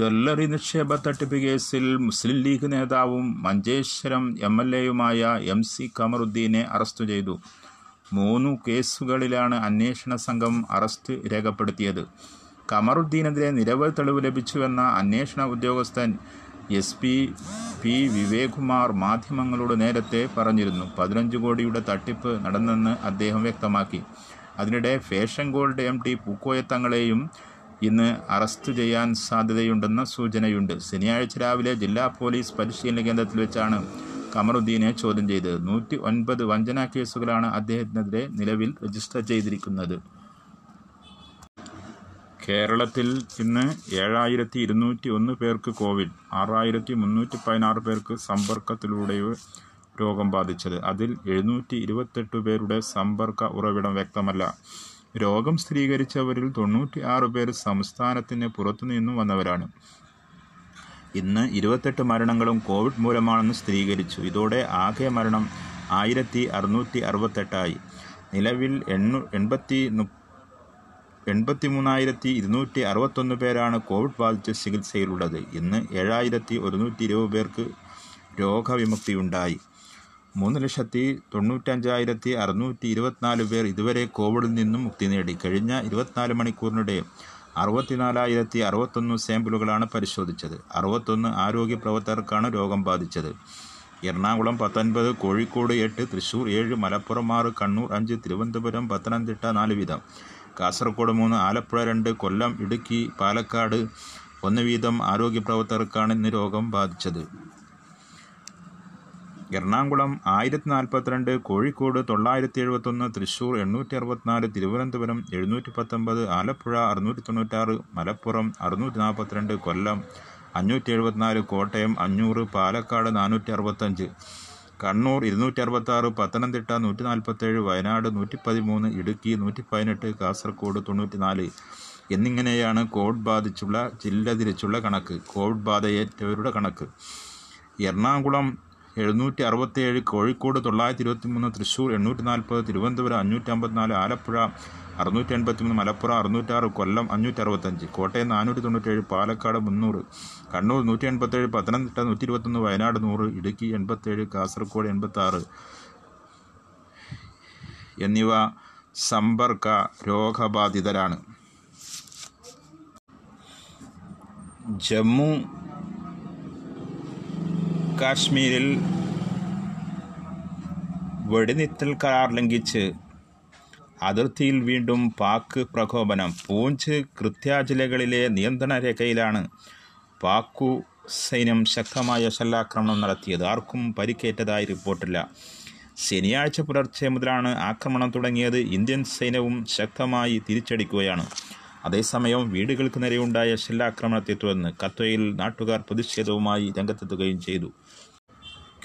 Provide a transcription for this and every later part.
Jewellery നിക്ഷേപ തട്ടിപ്പ് കേസിൽ മുസ്ലിം ലീഗ് നേതാവും മഞ്ചേശ്വരം എം എൽ എയുമായ എം സി കമറുദ്ദീനെ അറസ്റ്റ് ചെയ്തു. മൂന്ന് കേസുകളിലാണ് അന്വേഷണ സംഘം അറസ്റ്റ് രേഖപ്പെടുത്തിയത്. കമറുദ്ദീനെതിരെ നിരവധി തെളിവ് ലഭിച്ചുവെന്ന അന്വേഷണ ഉദ്യോഗസ്ഥൻ എസ് പി പി വിവേകുമാർ മാധ്യമങ്ങളോട് നേരത്തെ പറഞ്ഞിരുന്നു. പതിനഞ്ച് കോടിയുടെ തട്ടിപ്പ് നടന്നെന്ന് അദ്ദേഹം വ്യക്തമാക്കി. അതിനിടെ ഫേഷൻ ഗോൾഡ് എം ടി പൂക്കോയത്തങ്ങളെയും ഇന്ന് അറസ്റ്റ് ചെയ്യാൻ സാധ്യതയുണ്ടെന്ന സൂചനയുണ്ട്. ശനിയാഴ്ച രാവിലെ ജില്ലാ പോലീസ് പരിശീലന കേന്ദ്രത്തിൽ വെച്ചാണ് കമറുദ്ദീനെ ചോദ്യം ചെയ്തത്. നൂറ്റി ഒൻപത് വഞ്ചനാ കേസുകളാണ് അദ്ദേഹത്തിനെതിരെ നിലവിൽ രജിസ്റ്റർ ചെയ്തിരിക്കുന്നത്. കേരളത്തിൽ ഇന്ന് ഏഴായിരത്തി ഇരുന്നൂറ്റി ഒന്ന് പേർക്ക് കോവിഡ് ആറായിരത്തി മുന്നൂറ്റി പതിനാറ് പേർക്ക് സമ്പർക്കത്തിലൂടെയോ രോഗം ബാധിച്ചത്. അതിൽ എഴുന്നൂറ്റി ഇരുപത്തെട്ട് പേരുടെ സമ്പർക്ക ഉറവിടം വ്യക്തമല്ല. രോഗം സ്ഥിരീകരിച്ചവരിൽ തൊണ്ണൂറ്റി ആറ് പേർ സംസ്ഥാനത്തിന് പുറത്തുനിന്നും വന്നവരാണ്. ഇന്ന് ഇരുപത്തെട്ട് മരണങ്ങളും കോവിഡ് മൂലമാണെന്ന് സ്ഥിരീകരിച്ചു. ഇതോടെ ആകെ മരണം ആയിരത്തി അറുന്നൂറ്റി അറുപത്തെട്ടായി നിലവിൽ എണ്ണു എൺപത്തി എൺപത്തി മൂന്നായിരത്തി ഇരുന്നൂറ്റി അറുപത്തൊന്ന് പേരാണ് കോവിഡ് ബാധിച്ച് ചികിത്സയിലുള്ളത്. ഇന്ന് ഏഴായിരത്തി ഒരുന്നൂറ്റി ഇരുപത് പേർക്ക് രോഗവിമുക്തിയുണ്ടായി. മൂന്ന് ലക്ഷത്തി തൊണ്ണൂറ്റഞ്ചായിരത്തി അറുന്നൂറ്റി ഇരുപത്തിനാല് പേർ ഇതുവരെ കോവിഡിൽ നിന്നും മുക്തി നേടി. കഴിഞ്ഞ ഇരുപത്തിനാല് മണിക്കൂറിനിടെ അറുപത്തിനാലായിരത്തി അറുപത്തൊന്ന് സാമ്പിളുകളാണ് പരിശോധിച്ചത്. അറുപത്തൊന്ന് ആരോഗ്യ പ്രവർത്തകർക്കാണ് രോഗം ബാധിച്ചത്. എറണാകുളം പത്തൊൻപത് കോഴിക്കോട് എട്ട് തൃശൂർ ഏഴ് മലപ്പുറം ആറ് കണ്ണൂർ അഞ്ച് തിരുവനന്തപുരം പത്തനംതിട്ട നാല് വീതം. കാസർഗോഡ് മൂന്ന് ആലപ്പുഴ രണ്ട് കൊല്ലം ഇടുക്കി പാലക്കാട് ഒന്ന് വീതം ആരോഗ്യ പ്രവർത്തകർക്കാണ് ഇന്ന് രോഗം ബാധിച്ചത്. എറണാകുളം ആയിരത്തി നാൽപ്പത്തിരണ്ട് കോഴിക്കോട് തൊള്ളായിരത്തി എഴുപത്തൊന്ന് തൃശ്ശൂർ എണ്ണൂറ്റി അറുപത്തിനാല് തിരുവനന്തപുരം എഴുന്നൂറ്റി പത്തൊമ്പത് ആലപ്പുഴ അറുന്നൂറ്റി തൊണ്ണൂറ്റാറ് മലപ്പുറം അറുന്നൂറ്റി നാൽപ്പത്തിരണ്ട് കൊല്ലം അഞ്ഞൂറ്റി എഴുപത്തിനാല് കോട്ടയം അഞ്ഞൂറ് പാലക്കാട് നാനൂറ്റി അറുപത്തഞ്ച് കണ്ണൂർ ഇരുന്നൂറ്റി അറുപത്താറ് പത്തനംതിട്ട നൂറ്റി നാൽപ്പത്തേഴ് വയനാട് നൂറ്റി പതിമൂന്ന് ഇടുക്കി നൂറ്റി പതിനെട്ട് കാസർഗോഡ് തൊണ്ണൂറ്റിനാല് എന്നിങ്ങനെയാണ് കോവിഡ് ബാധിച്ചുള്ള ജില്ല തിരിച്ചുള്ള കണക്ക് കോവിഡ് ബാധയേറ്റവരുടെ കണക്ക്. എറണാകുളം എഴുന്നൂറ്റി അറുപത്തേഴ് കോഴിക്കോട് തൊള്ളായിരത്തി ഇരുപത്തി മൂന്ന് തൃശ്ശൂർ എണ്ണൂറ്റി നാൽപ്പത് തിരുവനന്തപുരം അഞ്ഞൂറ്റി അമ്പത്തിനാല് ആലപ്പുഴ അറുന്നൂറ്റി എൺപത്തി മൂന്ന് മലപ്പുറം അറുന്നൂറ്റാറ് കൊല്ലം അഞ്ഞൂറ്റി അറുപത്തഞ്ച് കോട്ടയം നാനൂറ്റി തൊണ്ണൂറ്റേഴ് പാലക്കാട് മുന്നൂറ്. കണ്ണൂർ നൂറ്റി എൺപത്തേഴ് പത്തനംതിട്ട നൂറ്റി ഇരുപത്തൊന്ന് വയനാട് നൂറ് ഇടുക്കി എൺപത്തേഴ് കാസർഗോഡ് എൺപത്താറ് എന്നിവ സമ്പർക്ക രോഗബാധിതരാണ്. ജമ്മു കാശ്മീരിൽ വെടിനിർത്തൽ കരാർ ലംഘിച്ച് അതിർത്തിയിൽ വീണ്ടും പാക്ക് പ്രകോപനം. പൂഞ്ച് കൃത്യ ജില്ലകളിലെ നിയന്ത്രണ രേഖയിലാണ് പാക്കു സൈന്യം ശക്തമായ ഷെല്ലാക്രമണം നടത്തിയത്. ആർക്കും പരിക്കേറ്റതായി റിപ്പോർട്ടില്ല. ശനിയാഴ്ച പുലർച്ചെ മുതലാണ് ആക്രമണം തുടങ്ങിയത്. ഇന്ത്യൻ സൈന്യവും ശക്തമായി തിരിച്ചടിക്കുകയാണ്. അതേസമയം വീടുകൾക്ക് നേരെയുണ്ടായ ഷെല്ലാക്രമണത്തെ തുടർന്ന് കത്വയിൽ നാട്ടുകാർ പ്രതിഷേധവുമായി രംഗത്തെത്തുകയും ചെയ്തു.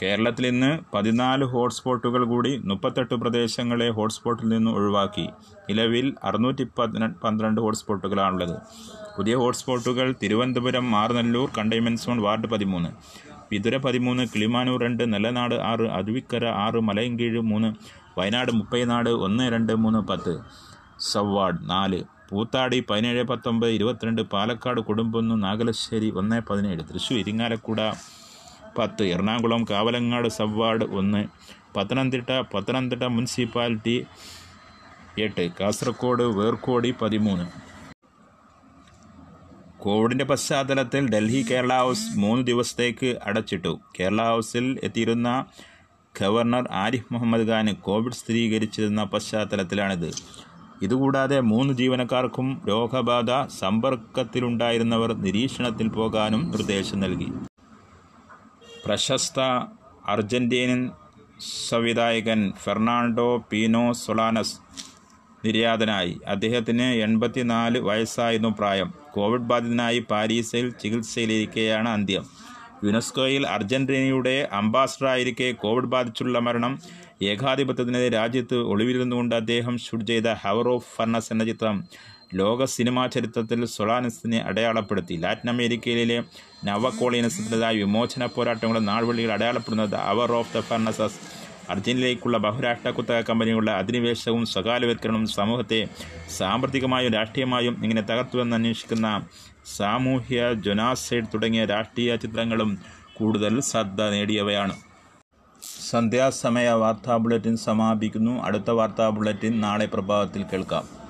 കേരളത്തിൽ ഇന്ന് പതിനാല് ഹോട്ട്സ്പോട്ടുകൾ കൂടി മുപ്പത്തെട്ട് പ്രദേശങ്ങളെ ഹോട്ട്സ്പോട്ടിൽ നിന്ന് ഒഴിവാക്കി. നിലവിൽ അറുന്നൂറ്റി പന്ത്രണ്ട് ഹോട്ട്സ്പോട്ടുകളാണുള്ളത്. പുതിയ ഹോട്ട്സ്പോട്ടുകൾ Thiruvananthapuram Maranalloor containment zone ward പതിമൂന്ന്. വിതുര പതിമൂന്ന് കിളിമാനൂർ രണ്ട് നെല്ലനാട് ആറ് അരുവിക്കര ആറ് മലയങ്കീഴ് മൂന്ന് വയനാട് മുപ്പൈനാട് ഒന്ന് രണ്ട് മൂന്ന് പത്ത്. സവ്വാർഡ് നാല്. പൂത്താടി പതിനേഴ് പത്തൊമ്പത് ഇരുപത്തിരണ്ട് പാലക്കാട് കൊടുമ്പൊന്ന് നാഗലശ്ശേരി ഒന്ന് പതിനേഴ് തൃശ്ശൂർ ഇരിങ്ങാലക്കുട പത്ത് എറണാകുളം കാവലങ്ങാട് സബ് വാർഡ് ഒന്ന് പത്തനംതിട്ട പത്തനംതിട്ട മുനിസിപ്പാലിറ്റി എട്ട് കാസർഗോഡ് വേർക്കോടി പതിമൂന്ന്. കോവിഡിന്റെ പശ്ചാത്തലത്തിൽ ഡൽഹി കേരള ഹൗസ് മൂന്ന് ദിവസത്തേക്ക് അടച്ചിട്ടു. കേരള ഹൗസിൽ എത്തിയിരുന്ന ഗവർണർ ആരിഫ് മുഹമ്മദ് ഖാന് കോവിഡ് സ്ഥിരീകരിച്ചിരുന്ന പശ്ചാത്തലത്തിലാണിത്. ഇതുകൂടാതെ മൂന്ന് ജീവനക്കാർക്കും രോഗബാധ സമ്പർക്കത്തിലുണ്ടായിരുന്നവർ നിരീക്ഷണത്തിൽ പോകാനും നിർദ്ദേശം നൽകി. പ്രശസ്ത അർജന്റീനൻ സംവിധായകൻ ഫെർണാണ്ടോ പീനോ സൊളാനസ് നിര്യാതനായി. അദ്ദേഹത്തിന് എൺപത്തിനാല് വയസ്സായിരുന്നു പ്രായം. കോവിഡ് ബാധിതനായി പാരീസിൽ ചികിത്സയിലിരിക്കെയാണ് അന്ത്യം. യുനെസ്കോയിൽ അർജന്റീനയുടെ അംബാസഡറായിരിക്കെ കോവിഡ് ബാധിച്ചുള്ള മരണം ഏകാധിപത്യത്തിനെതിരെ രാജ്യത്ത് ഒളിവിരുന്നുകൊണ്ട് അദ്ദേഹം ഷൂട്ട് ചെയ്ത ഹവർ ഓഫ് ഫർണസ് എന്ന ചിത്രം ലോക സിനിമാ ചരിത്രത്തിൽ സൊളാനസിനെ അടയാളപ്പെടുത്തി. ലാറ്റിൻ അമേരിക്കയിലെ നവ കോളീനസത്തിന്റെതായ വിമോചന പോരാട്ടങ്ങളുടെ നാൾവള്ളികൾ അടയാളപ്പെടുന്നത് അവർ ഓഫ് ദ ഫർണസസ്. അർജന്റീനയിലേക്കുള്ള ബഹുരാഷ്ട്ര കുത്തക കമ്പനികളുടെ അധിനിവേശവും സ്വകാര്യവൽക്കരണവും സമൂഹത്തെ സാമ്പത്തികമായും രാഷ്ട്രീയമായും ഇങ്ങനെ തകർത്തുവെന്ന് അന്വേഷിക്കുന്ന സാമൂഹ്യ ജൊനാസൈഡ് തുടങ്ങിയ രാഷ്ട്രീയ ചിത്രങ്ങളും കൂടുതൽ ശ്രദ്ധ നേടിയവയാണ്. സന്ധ്യാസമയ വാർത്താ ബുള്ളറ്റിൻ സമാപിക്കുന്നു. അടുത്ത വാർത്താ ബുള്ളറ്റിൻ നാളെ പ്രഭാതത്തിൽ കേൾക്കാം.